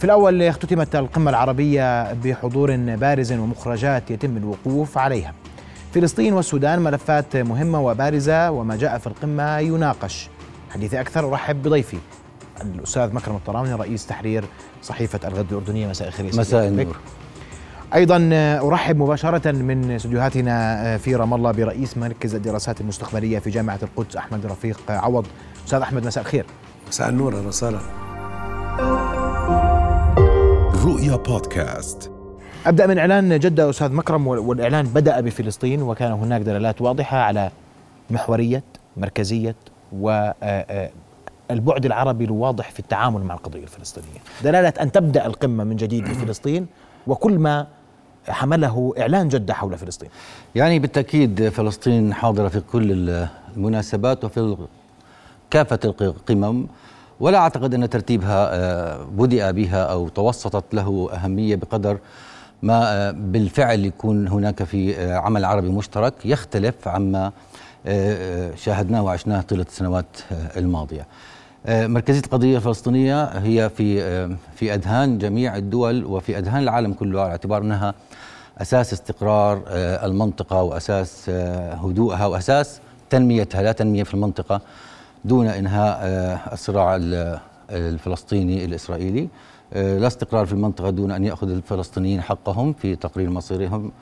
في الأول اختتمت القمة العربية بحضور بارز ومخرجات يتم الوقوف عليها. فلسطين والسودان ملفات مهمة وبارزة وما جاء في القمة يناقش. حديثي أكثر أرحب بضيفي الأستاذ مكرم الطراوني رئيس تحرير صحيفة الغد الأردنية. مساء الخير مساء النور. أيضا أرحب مباشرة من استديوهاتنا في رام الله برئيس مركز الدراسات المستقبلية في جامعة القدس أحمد رفيق عوض. أستاذ أحمد مساء الخير. مساء النور أهلا وسهلا. رؤيا بودكاست. أبدأ من إعلان جدة أستاذ مكرم والإعلان بدأ بفلسطين وكان هناك دلالات واضحة على محورية مركزية و البعد العربي الواضح في التعامل مع القضية الفلسطينية. دلالة أن تبدأ القمة من جديد بفلسطين وكل ما حمله إعلان جدة حول فلسطين. يعني بالتأكيد فلسطين حاضرة في كل المناسبات وفي كافة القمم. ولا أعتقد أن ترتيبها آه، بدأ بها أو توسطت له أهمية بقدر ما آه، بالفعل يكون هناك في آه، عمل عربي مشترك يختلف عما شاهدناه وعشناه طيلة السنوات الماضية. مركزية القضية الفلسطينية هي في في اذهان جميع الدول وفي اذهان العالم كله على اعتبار أنها أساس استقرار المنطقة وأساس هدوءها وأساس تنميتها لا تنمية في المنطقة دون إنهاء آه، الصراع الفلسطيني الإسرائيلي. آه، لا استقرار في المنطقة دون أن يأخذ الفلسطينيين حقهم في تقرير مصيرهم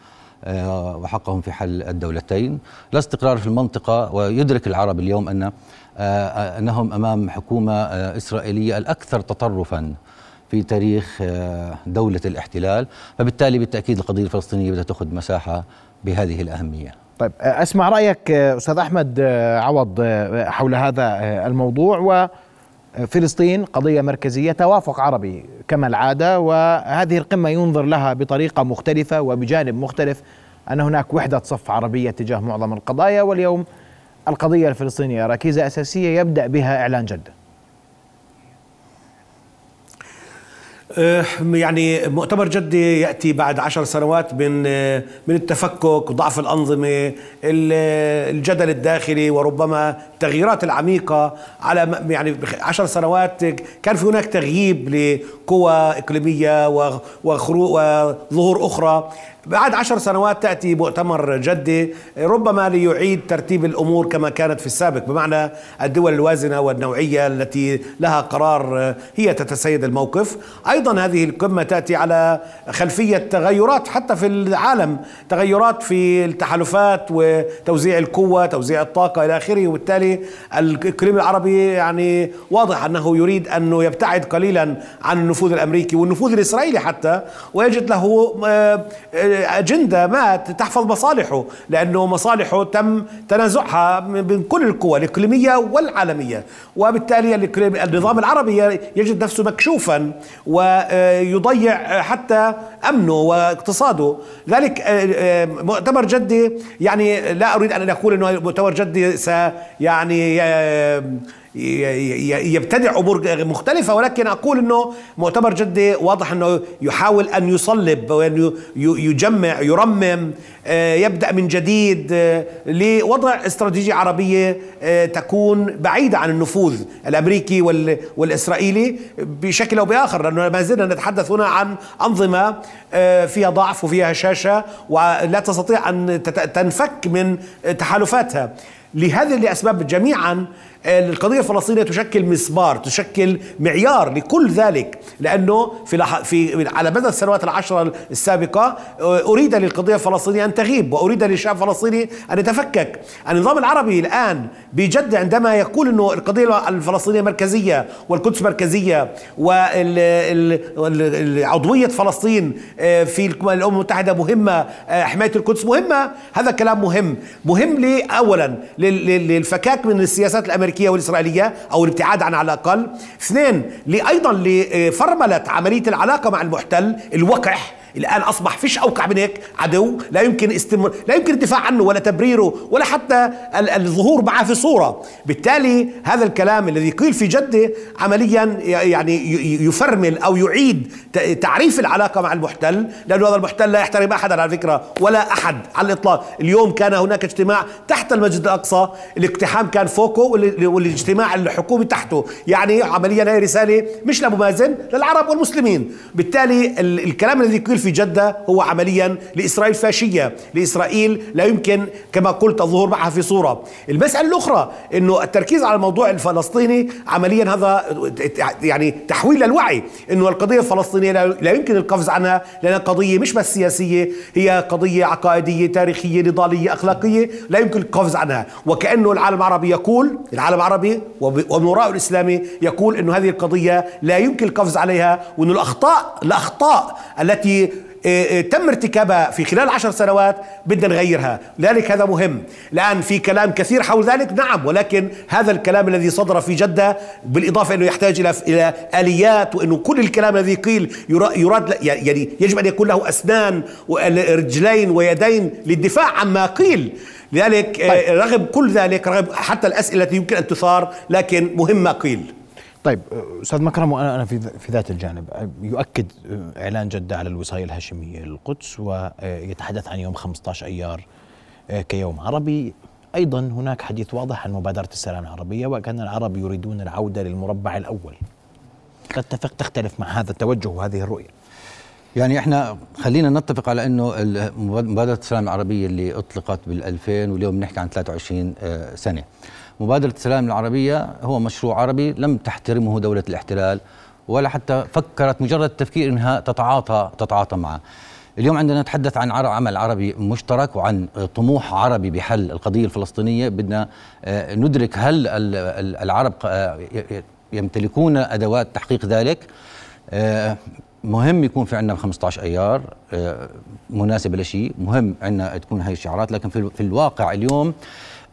آه، وحقهم في حل الدولتين. لا استقرار في المنطقة ويدرك العرب اليوم أن أنهم أمام حكومة إسرائيلية الأكثر تطرفا في تاريخ دولة الاحتلال. فبالتالي بالتأكيد القضية الفلسطينية بدها تأخذ مساحة بهذه الأهمية. طيب أسمع رأيك أستاذ أحمد عوض حول هذا الموضوع. وفلسطين قضية مركزية توافق عربي كما العادة. وهذه القمة ينظر لها بطريقة مختلفة وبجانب مختلف. أن هناك وحدة صف عربية تجاه معظم القضايا. واليوم القضية الفلسطينية ركيزه أساسية يبدأ بها إعلان جده أه، يعني مؤتمر جدي يأتي بعد عشر سنوات من أه، من التفكك وضعف الأنظمة الجدل الداخلي وربما التغييرات العميقة على يعني عشر سنوات كان في هناك تغييب لقوى إقليمية وظهور أخرى. بعد عشر سنوات تأتي مؤتمر جدي ربما ليعيد ترتيب الأمور كما كانت في السابق بمعنى الدول الوازنة والنوعية التي لها قرار هي تتسيد الموقف. أيضا هذه القمة تأتي على خلفية تغيرات حتى في العالم تغيرات في التحالفات وتوزيع القوة توزيع الطاقة إلى آخره. وبالتالي الإقليم العربي يعني واضح أنه يريد أنه يبتعد قليلا عن النفوذ الأمريكي والنفوذ الإسرائيلي حتى ويجد له آه، أجندة ما تحفظ مصالحه لأنه مصالحه تم تنازعها من كل القوى الإقليمية والعالمية. وبالتالي النظام العربي يجد نفسه مكشوفا ويضيع حتى أمنه واقتصاده. ذلك آه، آه، مؤتمر جدي يعني لا أريد أن أقول إنه مؤتمر جدي سي يعني يبتدع أمور مختلفة ولكن أقول إنه مؤتمر جده واضح إنه يحاول أن يصلب وأن يجمع يرمم آه، يبدأ من جديد آه، لوضع استراتيجية عربية آه، تكون بعيدة عن النفوذ الأمريكي والإسرائيلي بشكل أو بآخر لأنه ما زلنا نتحدث هنا عن أنظمة فيها ضعف وفيها هشاشة ولا تستطيع أن تنفك من تحالفاتها. لهذه الاسباب جميعا القضية الفلسطينية تشكل مسمار تشكل معيار لكل ذلك لأنه في في على مدى السنوات العشره السابقة أريد للقضية الفلسطينية أن تغيب وأريد للشعب الفلسطيني أن يتفكك. النظام العربي الآن بجد عندما يقول إنه القضية الفلسطينية مركزية والقدس مركزية وعضويه فلسطين آه، في الأمم المتحدة مهمة آه، حماية القدس مهمة هذا كلام مهم. مهم لي اولا للفكاك من السياسات الأمريكية. والإسرائيلية أو الابتعاد عنها على الأقل. اثنين أيضا لفرملة عملية العلاقة مع المحتل الوقح. الآن أصبح فيش اوقع من هيك عدو لا يمكن استمر لا يمكن الدفاع عنه ولا تبريره ولا حتى الظهور معه في صورة. بالتالي هذا الكلام الذي قيل في جده عمليا يعني يفرمل أو يعيد تعريف العلاقة مع المحتل لأنه هذا المحتل لا يحترم احدا على فكرة ولا أحد على الإطلاق. اليوم كان هناك اجتماع تحت المسجد الأقصى الاقتحام كان فوقه والاجتماع الحكومي تحته. يعني عمليا هي رسالة مش لممازن للعرب والمسلمين. بالتالي الكلام الذي قيل في جدة هو عمليا لإسرائيل فاشية لإسرائيل لا يمكن كما قلت الظهور معها في صورة. المسألة الأخرى إنه التركيز على الموضوع الفلسطيني عمليا هذا يعني تحويل الوعي إنه القضية الفلسطينية لا يمكن القفز عنها لانها قضية مش بس سياسية هي قضية عقائدية تاريخية نضالية أخلاقية لا يمكن القفز عنها. وكأنه العالم العربي يقول العالم العربي ومن وراءه الإسلامي يقول إنه هذه القضية لا يمكن القفز عليها وإنه الاخطاء الأخطاء التي تم ارتكابها في خلال عشر سنوات بدنا نغيرها. لذلك هذا مهم. الآن في كلام كثير حول ذلك. نعم ولكن هذا الكلام الذي صدر في جدة بالإضافة أنه يحتاج إلى إلى آليات وأنه كل الكلام الذي قيل يراد يعني يجب أن يكون له أسنان ورجلين ويدين للدفاع عما قيل. لذلك طيب. رغم كل ذلك رغم حتى الأسئلة التي يمكن أن تثار لكن مهم ما قيل. طيب أستاذ مكرم وأنا في في ذات الجانب يؤكد إعلان جدة على الوصايه الهاشمية للقدس ويتحدث عن يوم 15 أيار كيوم عربي. أيضا هناك حديث واضح عن مبادرة السلام العربية وكأن العرب يريدون العودة للمربع الأول. تتفق تختلف مع هذا التوجه وهذه الرؤية. يعني إحنا خلينا نتفق على إنه مبادرة السلام العربية اللي أطلقت بال 2000 واليوم بنحكي عن 23 سنة. مبادرة السلام العربية هو مشروع عربي لم تحترمه دولة الاحتلال ولا حتى فكرت مجرد التفكير إنها تتعاطى تتعاطى معه. اليوم عندنا نتحدث عن عمل عربي مشترك وعن طموح عربي بحل القضية الفلسطينية. بدنا آه، ندرك هل العرب آه، يمتلكون أدوات تحقيق ذلك. آه، مهم يكون في عندنا 15 أيار مناسبه لشيء. مهم عندنا تكون هاي الشعارات. لكن في الواقع اليوم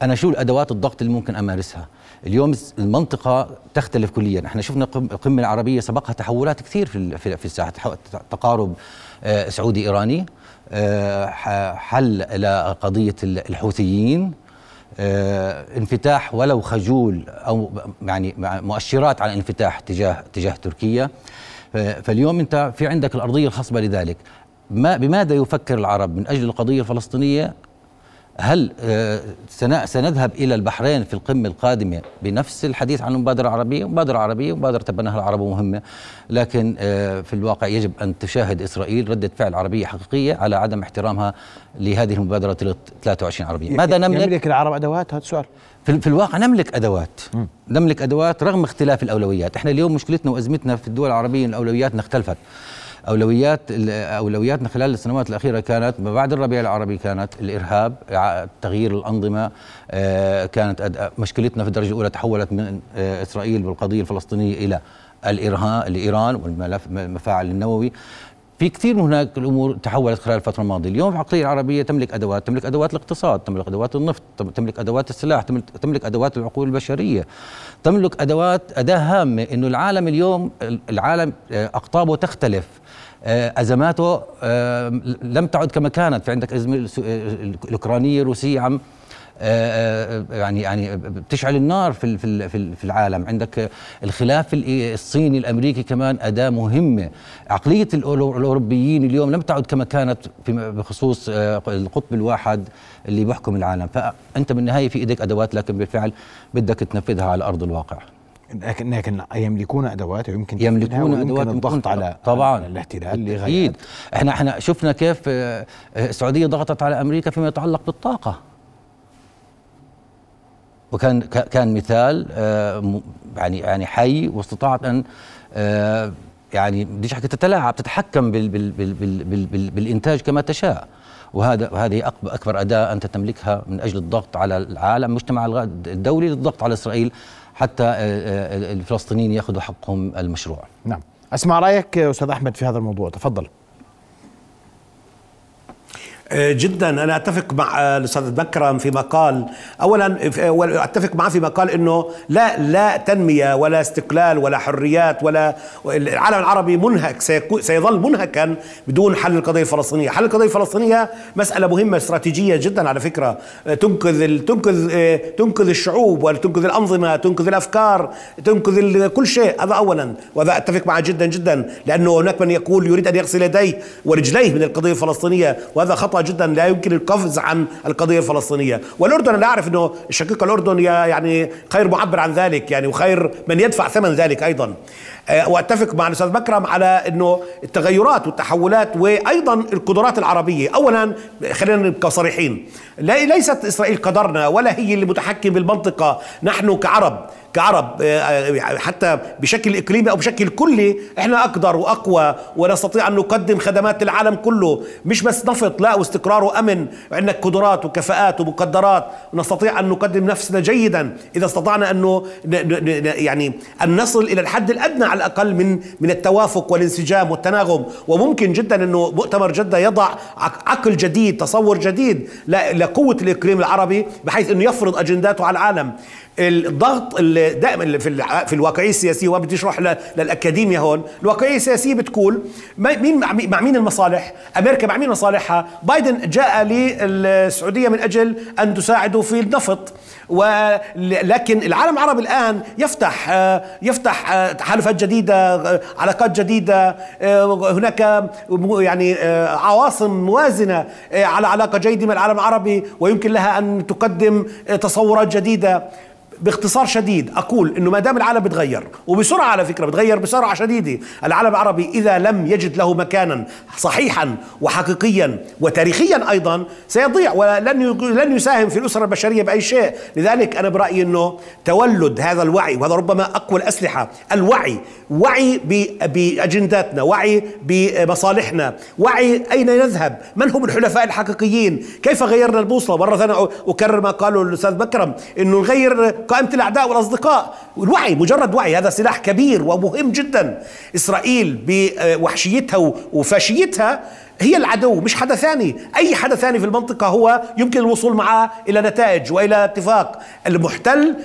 أنا شو الأدوات الضغط اللي ممكن أمارسها؟ اليوم المنطقة تختلف كليا. إحنا شفنا القمة العربية سبقها تحولات كثير في في الساحة. تقارب آه، سعودي إيراني آه، حل لقضيه الحوثيين آه، انفتاح ولو خجول أو يعني مؤشرات على انفتاح تجاه تجاه تركيا. فاليوم أنت في عندك الأرضية الخصبة لذلك. ما بماذا يفكر العرب؟ من أجل القضية الفلسطينية هل آه، سنذهب إلى البحرين في القمة القادمة بنفس الحديث عن المبادرة العربية، مبادرة عربية مبادرة تبناها العرب مهمة، لكن آه، في الواقع يجب أن تشاهد إسرائيل ردة فعل عربية حقيقية على عدم احترامها لهذه المبادرة 23 عربية، ماذا نملك؟ يملك العرب أدوات؟ هذا السؤال في, في الواقع نملك أدوات. م. نملك أدوات رغم اختلاف الأولويات، إحنا اليوم مشكلتنا وأزمتنا في الدول العربية الأولويات اختلفت أولويات أولوياتنا خلال السنوات الأخيرة كانت ما بعد الربيع العربي كانت الإرهاب تغيير الأنظمة آه، كانت مشكلتنا في الدرجة الأولى تحولت من آه، إسرائيل والقضية الفلسطينية إلى الارهاب الإيران والمفاعل النووي. في كثير من هناك الأمور تحولت خلال الفترة الماضية، اليوم العقليه العربية تملك أدوات، تملك أدوات الاقتصاد، تملك أدوات النفط، تملك أدوات السلاح، تملك أدوات العقول البشرية، تملك أدوات أداة هامة إنه العالم اليوم العالم آه، أقطابه تختلف، أزماته آه، لم تعد كما كانت. في عندك أزمة الأوكرانية الروسيه عم يعني يعني بتشعل النار في في في العالم. عندك الخلاف الصيني الأمريكي كمان أداة مهمة. عقلية الأوروبيين اليوم لم تعد كما كانت بخصوص القطب الواحد اللي بيحكم العالم. فأنت بالنهاية في إيدك أدوات لكن بالفعل بدك تنفذها على أرض الواقع. لكن لكن يملكون أدوات ويمكن يملكون أدوات الضغط على طبعا. على الاحتلال. أكيد. إحنا إحنا شفنا كيف آه، السعودية ضغطت على أمريكا فيما يتعلق بالطاقة. وكان كان مثال آه، يعني يعني حي واستطاعت أن آه، يعني بديش أحكي تتلاعب تتحكم بال بال بال بال بال بالإنتاج كما تشاء. وهذا وهذه أكبر أداة أنت تملكها من أجل الضغط على العالم المجتمع الدولي للضغط على إسرائيل. حتى الفلسطينيين ياخذوا حقهم المشروع. نعم. أسمع رأيك أستاذ أحمد في هذا الموضوع. تفضل. جدا. أنا أتفق مع آه، الأستاذ بكرم فيما قال اولا أتفق معه فيما قال إنه لا لا تنمية ولا استقلال ولا حريات ولا العالم العربي منهك سيظل منهكا بدون حل القضية الفلسطينية، حل القضية الفلسطينية مسألة مهمة استراتيجية جدا على فكرة. آه، تنقذ تنقذ تنقذ الشعوب وتنقذ الأنظمة، تنقذ الأفكار، تنقذ كل شيء. هذا اولا. وهذا أتفق معه جدا جدا. لأنه هناك من يقول يريد أن يغسل يديه ورجليه من القضية الفلسطينية. وهذا خطا جدا لا يمكن القفز عن القضية الفلسطينية. والأردن أنا أعرف إنه الشقيق الأردن يعني خير معبر عن ذلك يعني وخير من يدفع ثمن ذلك أيضا. واتفق مع الأستاذ مكرم على إنه التغيرات والتحولات وأيضا القدرات العربية. اولا خلينا نبقى صريحين. ليست إسرائيل قدرنا ولا هي اللي متحكم بالمنطقة. نحن كعرب كعرب آه، آه، حتى بشكل إقليمي أو بشكل كلي إحنا أقدر وأقوى ونستطيع أن نقدم خدمات للعالم كله. مش بس نفط لا واستقرار وأمن. عندنا قدرات وكفاءات ومقدرات. ونستطيع أن نقدم نفسنا جيدا إذا استطعنا انه يعني أن نصل إلى الحد الأدنى على الأقل من من التوافق والانسجام والتناغم. وممكن جدا إنه مؤتمر جدة يضع عقل جديد تصور جديد لقوة الإقليم العربي بحيث إنه يفرض أجنداته على العالم. الضغط دائما في في الواقعية السياسية وبدي اشرح للاكاديميا هون الواقعية السياسية بتقول مين مع مين المصالح؟ أمريكا مع مين مصالحها؟ بايدن جاء للسعودية من أجل أن تساعده في النفط. ولكن العالم العربي الآن يفتح يفتح تحالفات جديدة علاقات جديدة هناك يعني عواصم موازنة على علاقة جيدة مع العالم العربي ويمكن لها أن تقدم تصورات جديدة. باختصار شديد أقول إنه ما دام العالم بتغير وبسرعة على فكرة بتغير بسرعة شديدة العالم العربي إذا لم يجد له مكانا صحيحا وحقيقيا وتاريخيا أيضا سيضيع ولن لن يساهم في الأسرة البشرية بأي شيء. لذلك أنا برأيي إنه تولد هذا الوعي وهذا ربما أقوى الأسلحة الوعي وعي بأجنداتنا وعي بمصالحنا وعي أين نذهب؟ من هم الحلفاء الحقيقيين؟ كيف غيرنا البوصلة؟ مرة ثانية أكرر ما قاله الأستاذ بكرم إنه نغير قائمة الأعداء والأصدقاء. الوعي مجرد وعي هذا سلاح كبير ومهم جدا. إسرائيل بوحشيتها وفاشيتها هي العدو مش حدا ثاني. أي حدا ثاني في المنطقة هو يمكن الوصول معه إلى نتائج وإلى اتفاق. المحتل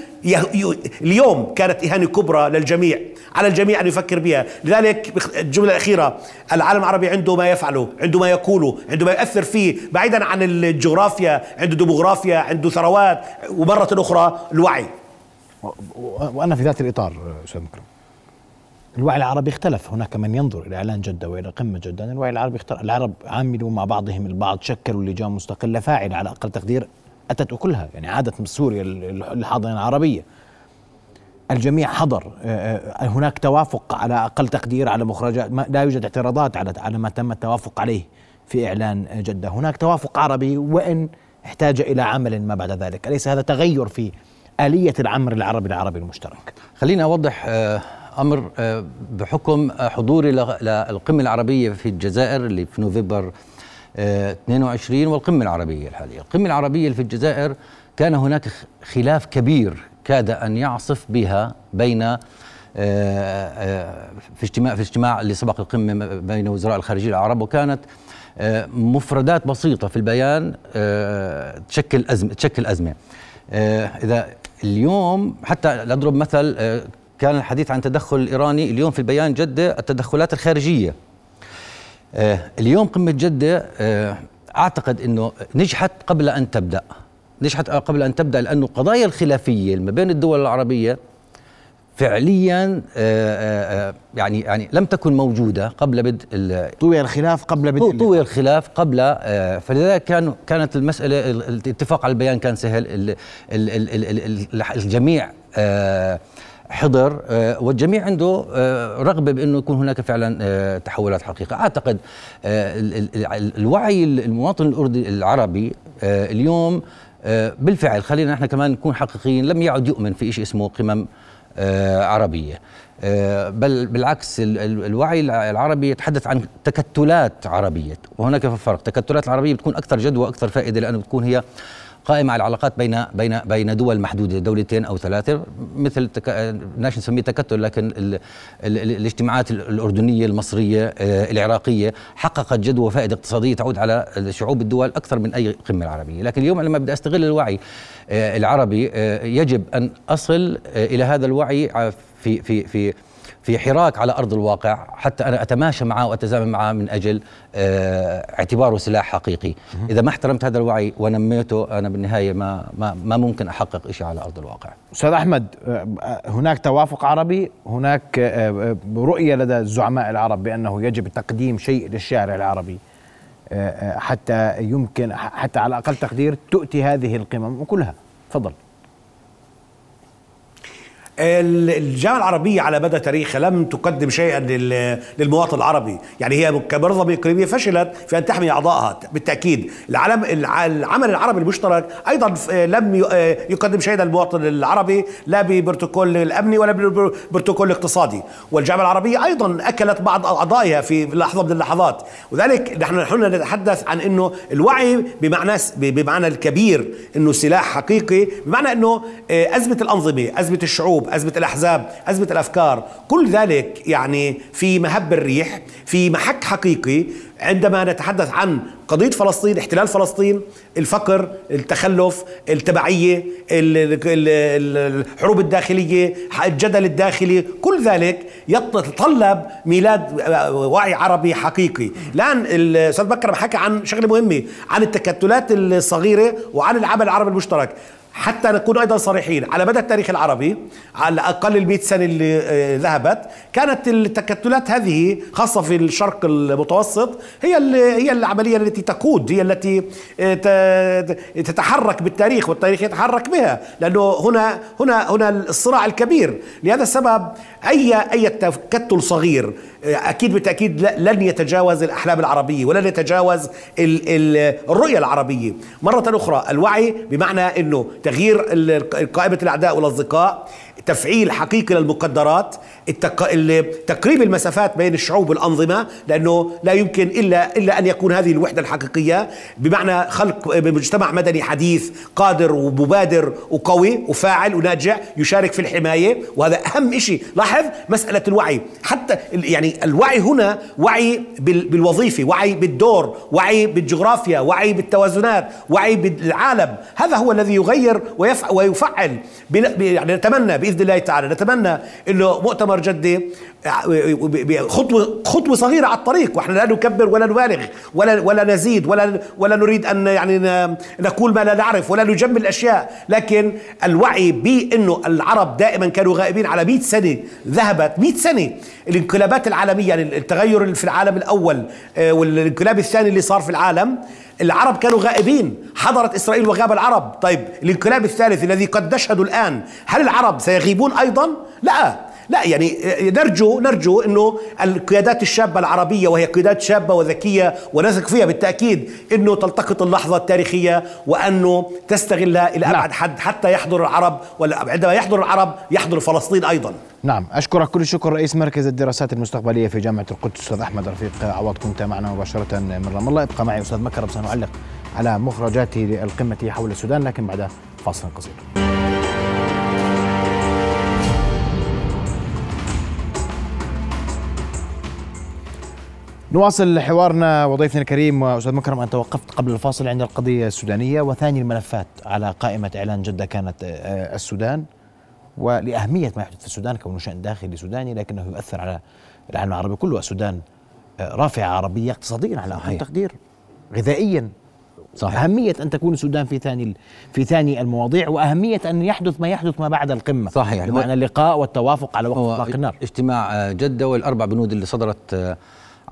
اليوم كانت إهانة كبرى للجميع على الجميع أن يفكر بها. لذلك الجملة الأخيرة العالم العربي عنده ما يفعله عنده ما يقوله عنده ما يؤثر فيه بعيدا عن الجغرافيا عنده ديموغرافيا عنده ثروات ومرة أخرى الوعي. وأنا في ذات الإطار أستاذ مكرم. الوعي العربي اختلف. هناك من ينظر إلى إعلان جدة وإلى قمة جدة الوعي العربي اختلف. العرب عاملوا مع بعضهم البعض شكلوا لجان مستقله فاعله على أقل تقدير أتت أكلها. يعني عادت من سوريا الحاضنة العربية. الجميع حضر آه، آه، هناك توافق على أقل تقدير على مخرجات لا يوجد اعتراضات على على ما تم التوافق عليه في إعلان جدة. هناك توافق عربي وإن احتاج إلى عمل ما بعد ذلك. أليس هذا تغير في آلية العمر العربي العربي المشترك؟ خليني أوضح آه، أمر بحكم حضوري للقمه العربية في الجزائر اللي في نوفمبر 22 والقمة العربية الحالية. القمة العربية اللي في الجزائر كان هناك خلاف كبير كاد أن يعصف بها بين آه، آه، في اجتماع في اجتماع اللي سبق القمة بين وزراء الخارجية العرب وكانت آه، مفردات بسيطة في البيان تشكل ازمه تشكل أزمة. إذا اليوم حتى نضرب مثل كان الحديث عن تدخل الايراني اليوم في البيان جده التدخلات الخارجية. اليوم قمة جدة أعتقد إنه نجحت قبل أن تبدأ. نجحت قبل أن تبدأ لأنه القضايا الخلافية ما بين الدول العربية فعليا آه، آه، آه، يعني يعني لم تكن موجودة قبل بدء طوي الخلاف قبل بدء طوي الخلاف قبل فلذلك كان كانت المسألة الاتفاق على البيان كان سهل الجميع حضر والجميع عنده رغبة بأنه يكون هناك فعلا تحولات حقيقة. أعتقد الوعي المواطن الأردني العربي اليوم آه، بالفعل خلينا إحنا كمان نكون حقيقيين لم يعد يؤمن في شيء اسمه قمم آه، آه، بل بالعكس الوعي العربي يتحدث عن تكتلات عربية. وهناك فرق تكتلات العربية بتكون أكثر جدوى أكثر فائدة لأنه بتكون هي قائمة على العلاقات بين بين بين دول محدودة دولتين أو ثلاثة مثل تك... نسميه تكتل لكن ال... ال... الاجتماعات الأردنية المصرية آه، العراقية حققت جدوى وفائده اقتصادية تعود على شعوب الدول أكثر من أي قمة عربيه لكن اليوم لما بدي أستغل الوعي آه، العربي آه، يجب أن أصل إلى هذا الوعي في في في في حراك على أرض الواقع حتى أنا أتماشى معه وأتزامن معه من أجل آه، اعتباره سلاح حقيقي. إذا ما احترمت هذا الوعي ونميته أنا بالنهاية ما ما, ما ممكن أحقق شيء على أرض الواقع. أستاذ أحمد آه، هناك توافق عربي هناك آه، رؤية لدى الزعماء العرب بأنه يجب تقديم شيء للشارع العربي حتى يمكن حتى على أقل تقدير تؤتي هذه القمم كلها. تفضل. الجامعة العربية على مدى تاريخها لم تقدم شيئا للمواطن العربي. يعني هي كمنظمة إقليمية فشلت في أن تحمي أعضائها. بالتأكيد العالم العمل العربي المشترك أيضا لم يقدم شيئا للمواطن العربي لا ببروتوكول الأمني ولا ببروتوكول الاقتصادي. والجامعة العربية أيضا أكلت بعض أعضائها في لحظة من اللحظات. وذلك نحن نحن نتحدث عن أنه الوعي بمعنى بمعنى الكبير أنه سلاح حقيقي بمعنى أنه آه، أزمة الأنظمة أزمة الشعوب أزمة الأحزاب أزمة الأفكار. كل ذلك يعني في مهب الريح في محك حقيقي عندما نتحدث عن قضية فلسطين احتلال فلسطين الفقر التخلف التبعية الحروب الداخلية الجدل الداخلي كل ذلك يتطلب ميلاد وعي عربي حقيقي. الآن الأستاذ بكر حكى عن شغلة مهمة عن التكتلات الصغيرة وعن العمل العربي المشترك. حتى نكون أيضا صريحين. على مدى التاريخ العربي على أقل ال سنة اللي آه، ذهبت كانت التكتلات هذه خاصة في الشرق المتوسط هي هي العملية التي تقود هي التي آه، تتحرك بالتاريخ والتاريخ يتحرك بها. لأنه هنا هنا هنا الصراع الكبير. لهذا السبب أي أي تكتل صغير أكيد بالتأكيد لن يتجاوز الأحلام العربية ولن يتجاوز الرؤية العربية. مرة أخرى الوعي بمعنى إنه تغيير قائمة الأعداء والأصدقاء تفعيل حقيقي للمقدرات تقريب المسافات بين الشعوب والأنظمة لأنه لا يمكن إلا إلا أن يكون هذه الوحدة الحقيقية. بمعنى خلق مجتمع مدني حديث قادر ومبادر وقوي وفاعل وناجع يشارك في الحماية وهذا أهم شيء لاحظ مسألة الوعي. حتى يعني الوعي هنا وعي بالوظيفة وعي بالدور وعي بالجغرافيا وعي بالتوازنات وعي بالعالم. هذا هو الذي يغير ويفعل. يعني نتمنى بإذن الله تعالى نتمنى إنه مؤتمر جده خطوة خطوة صغيرة على الطريق وإحنا لا نكبر ولا نبالغ ولا ولا نزيد ولا ولا نريد أن يعني نقول ما لا نعرف ولا نجمل الاشياء لكن الوعي بأنه العرب دائما كانوا غائبين على 100 سنة ذهبت 100 سنة. الانقلابات العالمية يعني التغير في العالم الأول آه، والانقلاب الثاني اللي صار في العالم العرب كانوا غائبين. حضرت إسرائيل وغاب العرب. طيب الانقلاب الثالث الذي قد نشهد الآن هل العرب سيغيبون أيضا؟ لا. لا يعني نرجو نرجو إنه القيادات الشابة العربية وهي قيادات شابة وذكية ونثق فيها بالتأكيد إنه تلتقط اللحظة التاريخية وأنه تستغلها إلى أبعد حد حتى يحضر العرب ولا عندما يحضر العرب يحضر فلسطين أيضا. نعم أشكرك كل الشكر رئيس مركز الدراسات المستقبلية في جامعة القدس أستاذ أحمد رفيق عوض كنت معنا مباشرة من رام الله. ابقى معي أستاذ مكرم سنعلق على مخرجات القمة حول السودان لكن بعد فاصل قصير. نواصل حوارنا وضيفنا الكريم أستاذ مكرم ان توقفت قبل الفاصل عند القضية السودانية وثاني الملفات على قائمة إعلان جدة كانت آه، السودان ولأهمية ما يحدث في السودان كونه شأن داخلي سوداني لكنه يؤثر على العالم العربي كله. السودان آه، رافعة عربية اقتصاديا على أقل تقدير غذائيا. صحيح. أهمية أن تكون السودان في ثاني في ثاني المواضيع وأهمية أن يحدث ما يحدث ما بعد القمة. صحيح. بمعنى اللقاء والتوافق على وقف إطلاق النار. اجتماع آه، جدة والأربع بنود اللي صدرت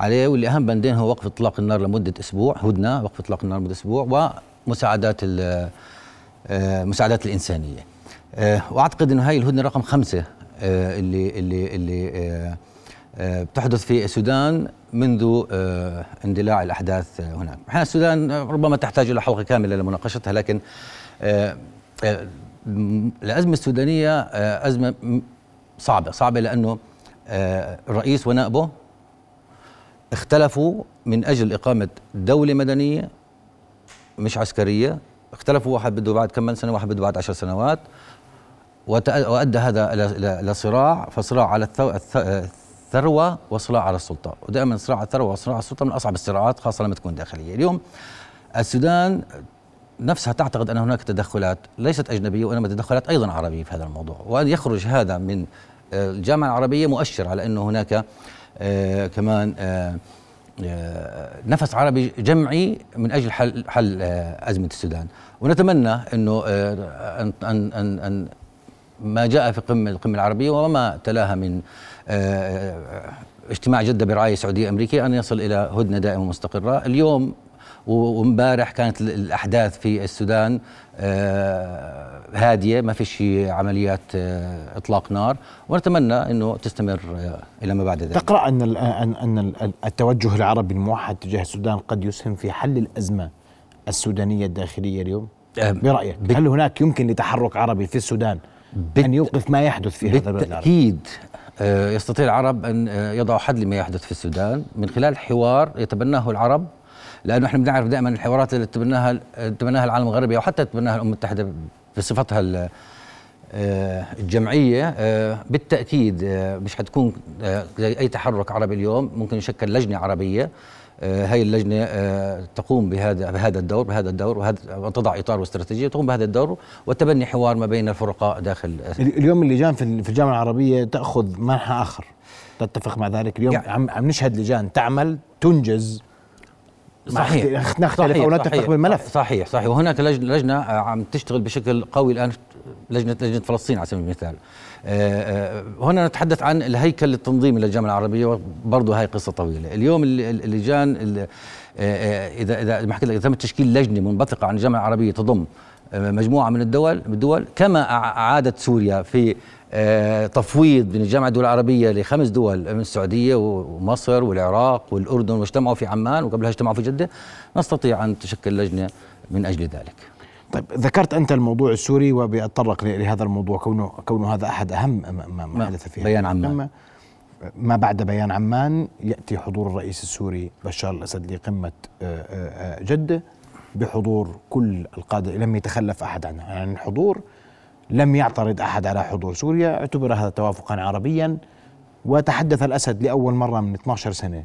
عليه واللي أهم بندين هو وقف إطلاق النار لمدة أسبوع هدنة وقف إطلاق النار لمدة أسبوع ومساعدات المساعدات آه، الإنسانية. آه، وأعتقد إنه هاي الهدنة رقم خمسة آه، اللي اللي اللي بتحدث في السودان منذ اندلاع الأحداث هناك. إحنا السودان ربما تحتاج إلى حلقة كاملة لمناقشتها لكن الأزمة السودانية أزمة صعبة صعبة لأنه الرئيس ونائبه اختلفوا من أجل إقامة دولة مدنية مش عسكرية. اختلفوا واحد بده بعد كم سنة واحد بده بعد عشر سنوات. وأدى هذا إلى صراع فصراع على الثروة وصراع على السلطة. ودائما صراع الثروة وصراع على السلطة من أصعب الصراعات خاصة لما تكون داخلية. اليوم السودان نفسها تعتقد أن هناك تدخلات ليست أجنبية وإنما تدخلات أيضا عربية في هذا الموضوع. وأن يخرج هذا من آه، الجامعة العربية مؤشر على انه هناك كمان آه، نفس عربي جمعي من أجل حل حل أزمة السودان. ونتمنى إنه أن أن أن, ما جاء في قمة القمة العربية وما تلاها من اجتماع جدة برعاية سعودية أمريكية أن يصل إلى هدنة دائمة مستقرة. اليوم وامبارح كانت الأحداث في السودان آه، هادية ما فيش عمليات آه، إطلاق نار. ونتمنى إنه تستمر آه، إلى ما بعد ذلك. تقرأ أن ان التوجه العربي الموحد تجاه السودان قد يسهم في حل الأزمة السودانية الداخلية اليوم؟ برأيك هل هناك يمكن لتحرك عربي في السودان أن يوقف ما يحدث في هذا البلد بالتأكيد يستطيع العرب أن يضعوا حد لما يحدث في السودان. من خلال حوار يتبناه العرب لأنه إحنا بنعرف دائما الحوارات اللي تبناها تبناها العالم الغربي أو حتى تبناها الامم المتحدة بصفتها آه، الجمعية آه، بالتأكيد آه، مش حتكون زي أي تحرك عربي اليوم ممكن يشكل لجنة عربية. هاي اللجنة تقوم بهذا بهذا الدور بهذا الدور وهذا وتضع إطار واستراتيجيه تقوم بهذا الدور وتبني حوار ما بين الفرقاء داخل اليوم اللجان في الجامعة العربية تأخذ منحى آخر تتفق مع ذلك. اليوم يعني عم نشهد لجان تعمل تنجز صحيح. نختلف أو نتفق بالملف صحيح. صحيح وهناك لجنه آه، عم تشتغل بشكل قوي الآن. لجنه لجنة فلسطين على سبيل المثال. آه، آه، هنا نتحدث عن الهيكل التنظيمي للجامعة العربية وبرضه هاي قصة طويلة. اليوم اللجان اذا اذا ما حكيت لك تم تشكيل لجنة منبثقة عن الجامعة العربية تضم مجموعة من الدول الدول. كما أعادت سوريا في آه، تفويض من الجامعة الدول العربية لخمس دول من السعودية ومصر والعراق والأردن واجتمعوا في عمان وقبلها اجتمعوا في جدة. نستطيع أن تشكل لجنة من أجل ذلك. طيب ذكرت أنت الموضوع السوري وبأتطرق لهذا الموضوع. كونه كونه هذا أحد أهم ما, ما حدث في بيان عمان. ما بعد بيان عمان يأتي حضور الرئيس السوري بشار الأسد لقمة آه، آه، جدة. بحضور كل القادة لم يتخلف أحد عنها يعني الحضور لم يعترض أحد على حضور. سوريا اعتبر هذا توافقا عربيا وتحدث الأسد لأول مرة من 12 سنة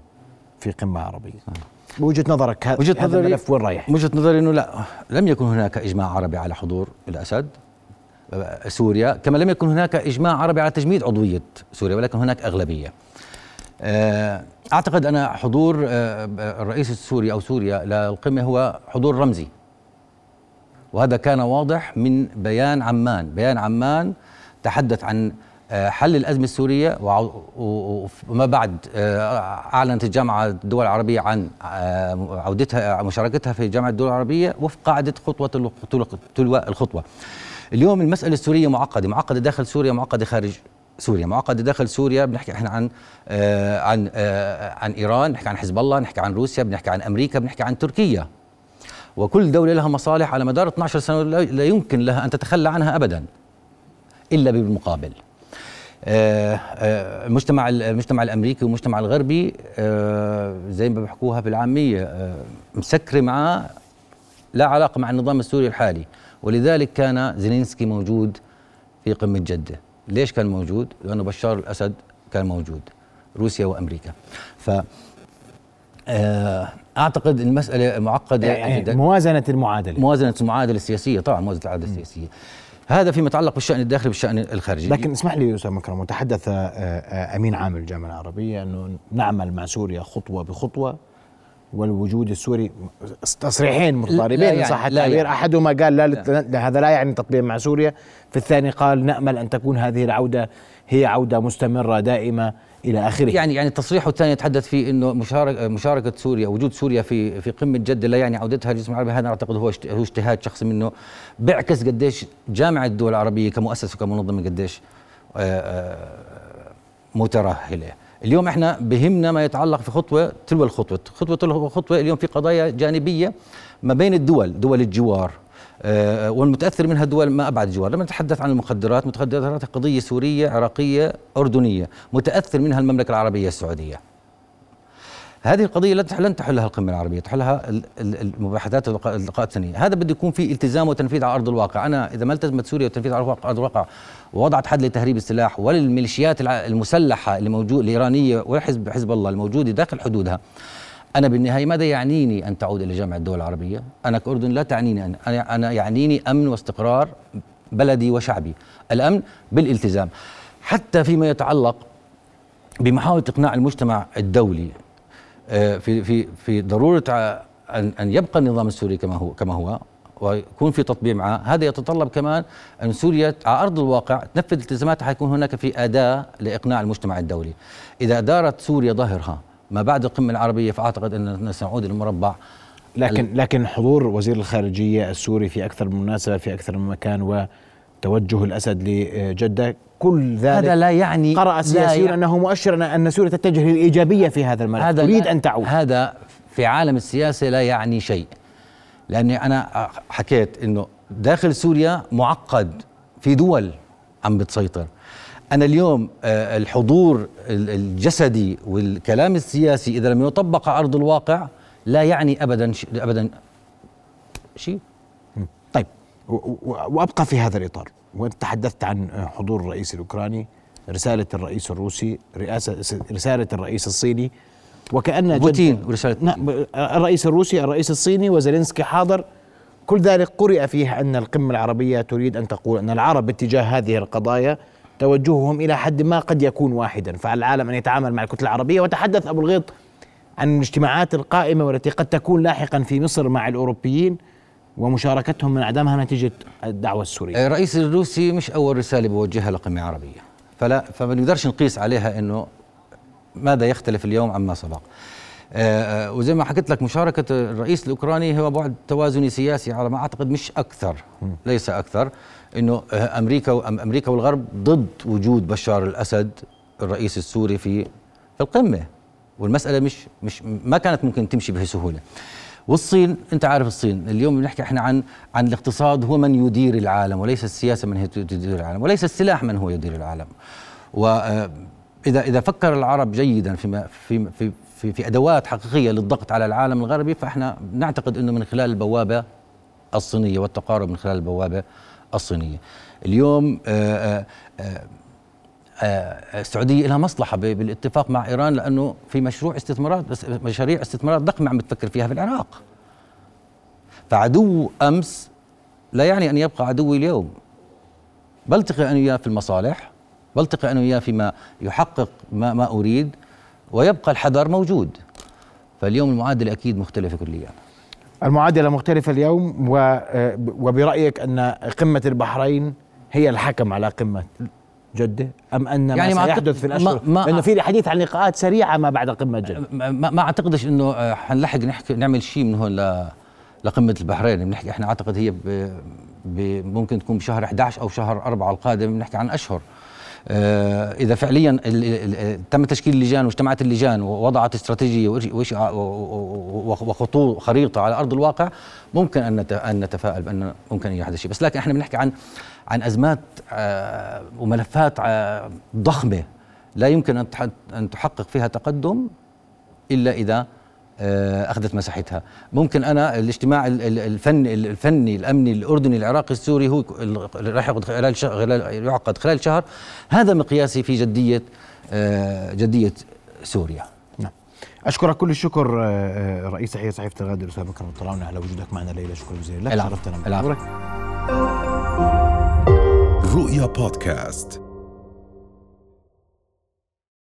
في قمة عربية. بوجهة نظرك هذا وجهة نظري الملف وين رايح؟ وجهة نظري إنه لا. لم يكن هناك إجماع عربي على حضور الأسد. سوريا كما لم يكن هناك إجماع عربي على تجميد عضوية سوريا ولكن هناك أغلبية. آه، أعتقد أن حضور آه، الرئيس السوري أو سوريا للقمه هو حضور رمزي. وهذا كان واضح من بيان عمان. بيان عمان تحدث عن آه، حل الأزمة السورية وما بعد آه، أعلنت الجامعة الدول العربية عن آه، عودتها مشاركتها في جامعة الدول العربية وفق قاعدة خطوة تلو الخطوة. اليوم المسألة السورية معقدة معقدة داخل سوريا معقدة خارج سوريا. معقدة داخل سوريا بنحكي إحنا عن آه عن آه عن إيران نحكي عن حزب الله نحكي عن روسيا بنحكي عن أمريكا بنحكي عن تركيا. وكل دولة لها مصالح على مدار 12 سنة لا يمكن لها أن تتخلى عنها أبدا إلا بالمقابل. آه، آه، المجتمع المجتمع الأمريكي والمجتمع الغربي آه، زي ما بيحكوها بالعاميه مسكري معاه لا علاقة مع النظام السوري الحالي. ولذلك كان زيلينسكي موجود في قمة جدة. ليش كان موجود؟ لأنه بشار الأسد كان موجود روسيا وأمريكا. ف أعتقد المسألة معقدة يعني جدا موازنة المعادلة. موازنة المعادلة السياسية طبعا موازنة المعادله السياسية. هذا فيما يتعلق بالشأن الداخلي بالشان الخارجي. لكن اسمح لي أستاذ مكرم وتحدث آه، آه، أمين عام الجامعة العربية أنه نعمل مع سوريا خطوة بخطوة. والوجود السوري تصريحين متضاربين يعني صح التعبير يعني. أحدهما قال لا, لا. هذا لا يعني تطبيق مع سوريا في الثاني قال نأمل أن تكون هذه العودة هي عودة مستمرة دائمة إلى آخره. يعني يعني التصريح الثاني يتحدث فيه إنه مشاركه مشاركة سوريا وجود سوريا في في قمة جده لا يعني عودتها للجسم العربي هذا أعتقد هو هو اجتهاد شخصي منه. بيعكس قديش جامعة الدول العربية كمؤسسة وكمنظمة قديش آه، آه، مترهلة. اليوم إحنا بهمنا ما يتعلق في خطوة تلو الخطوة. خطوة تلو الخطوه اليوم في قضايا جانبية ما بين الدول دول الجوار آه، والمتأثر منها دول ما أبعد الجوار، لما نتحدث عن المخدرات، مخدرات قضية سورية، عراقية، أردنية، متأثر منها المملكة العربية السعودية. هذه القضية لن تحلها القمة العربية تحلها المباحثات اللقاءات الثانية. هذا بده يكون في التزام وتنفيذ على أرض الواقع. أنا إذا ما التزمت سوريا وتنفيذ على أرض الواقع ووضعت حد لتهريب السلاح وللميليشيات المسلحة اللي موجود الإيرانية وحزب حزب الله الموجودة داخل حدودها أنا بالنهاية ماذا يعنيني أن تعود إلى جامعة الدول العربية؟ أنا كأردن لا تعنيني أن أنا, أنا يعنيني أمن واستقرار بلدي وشعبي. الأمن بالالتزام. حتى فيما يتعلق بمحاولة إقناع المجتمع الدولي في في في ضرورة أن أن يبقى النظام السوري كما هو كما هو ويكون في تطبيع معه. هذا يتطلب كمان أن سوريا على أرض الواقع تنفذ التزاماتها حيكون هناك في أداة لإقناع المجتمع الدولي. إذا دارت سوريا ظهرها ما بعد القمة العربية فأعتقد أننا سنعود إلى المربع لكن لكن حضور وزير الخارجية السوري في أكثر من مناسبة في أكثر من مكان وتوجه الأسد لجدة. كل ذلك هذا لا يعني قرأ السياسيون يعني أنه مؤشر أن سوريا تتجه للإيجابية في هذا الملف. هذا تريد أن تعود. هذا في عالم السياسة لا يعني شيء. لأني أنا حكيت أنه داخل سوريا معقد في دول عم بتسيطر. أنا اليوم آه، الحضور الجسدي والكلام السياسي إذا لم يطبق على أرض الواقع لا يعني أبدا أبدا شيء. وأبقى في هذا الإطار. وأنت تحدثت عن حضور الرئيس الأوكراني رسالة الرئيس الروسي رئاسة رسالة الرئيس الصيني وكأن بوتين ورسالة نعم الرئيس الروسي الرئيس الصيني وزيلينسكي حاضر. كل ذلك قرئ فيه أن القمة العربية تريد أن تقول أن العرب باتجاه هذه القضايا توجههم إلى حد ما قد يكون واحدا. فعلى العالم أن يتعامل مع الكتلة العربية. وتحدث أبو الغيط عن الاجتماعات القائمة والتي قد تكون لاحقا في مصر مع الأوروبيين. ومشاركتهم من عدمها نتيجة الدعوة السورية. الرئيس الروسي مش أول رسالة بوجهها لقمة عربية. فلا فما نقدرش نقيس عليها أنه ماذا يختلف اليوم عما سبق. آه، وزي ما حكيت لك مشاركة الرئيس الأوكراني هو بعد توازني سياسي على ما أعتقد مش أكثر ليس أكثر. إنه آه، أمريكا وامريكا والغرب ضد وجود بشار الأسد الرئيس السوري في في القمة. والمسألة مش مش ما كانت ممكن تمشي بهالسهوله والصين أنت عارف الصين اليوم بنحكي إحنا عن عن الاقتصاد هو من يدير العالم وليس السياسة من هي تدير العالم وليس السلاح من هو يدير العالم. واذا آه، إذا فكر العرب جيدا في في في في, في أدوات حقيقية للضغط على العالم الغربي فإحنا نعتقد إنه من خلال البوابة الصينية والتقارب من خلال البوابة الصينية. اليوم آه، آه، آه، السعودية لها مصلحة بالاتفاق مع إيران لأنه في مشروع استثمارات مشاريع استثمارات ضخمة عم بتفكر فيها في العراق. فعدو أمس لا يعني أن يبقى عدوي اليوم. بلتقي أنا وياه في المصالح بلتقي أنا وياه فيما يحقق ما, ما أريد ويبقى الحذر موجود. فاليوم المعادلة أكيد مختلفة كليا. المعادلة مختلفة اليوم وبرأيك أن قمة البحرين هي الحكم على قمة جدة؟ أم أن يعني ما سيحدث في الأشهر؟ ما لأنه في حديث عن لقاءات سريعة ما بعد قمة جدة. ما, ما أعتقدش أنه آه، حنلحق نحكي نعمل شيء من هون لقمة البحرين. بنحكي إحنا أعتقد هي ممكن تكون بشهر 11 أو شهر 4 القادم بنحكي عن أشهر. إذا فعليا تم تشكيل اللجان واجتمعت اللجان ووضعت استراتيجية وخطوط خريطة على أرض الواقع ممكن أن أن نتفائل بأن ممكن أن يحدث شيء. بس لكن إحنا بنحكي عن عن أزمات آه، وملفات آه، ضخمة لا يمكن أن تحقق فيها تقدم إلا إذا آه، أخذت مساحتها. ممكن أنا الاجتماع الفني الفني الأمني الأردني العراقي السوري هو راح يعقد خلال شهر يعقد خلال شهر. هذا مقياسي في جدية آه، جدية سوريا. نعم. أشكرك كل الشكر آه، رئيس تحية صحيفة الغد الاستاذ بكر الطلاوني على وجودك معنا الليلة شكرا جزيلا لك. شرفتنا. رؤيا بودكاست.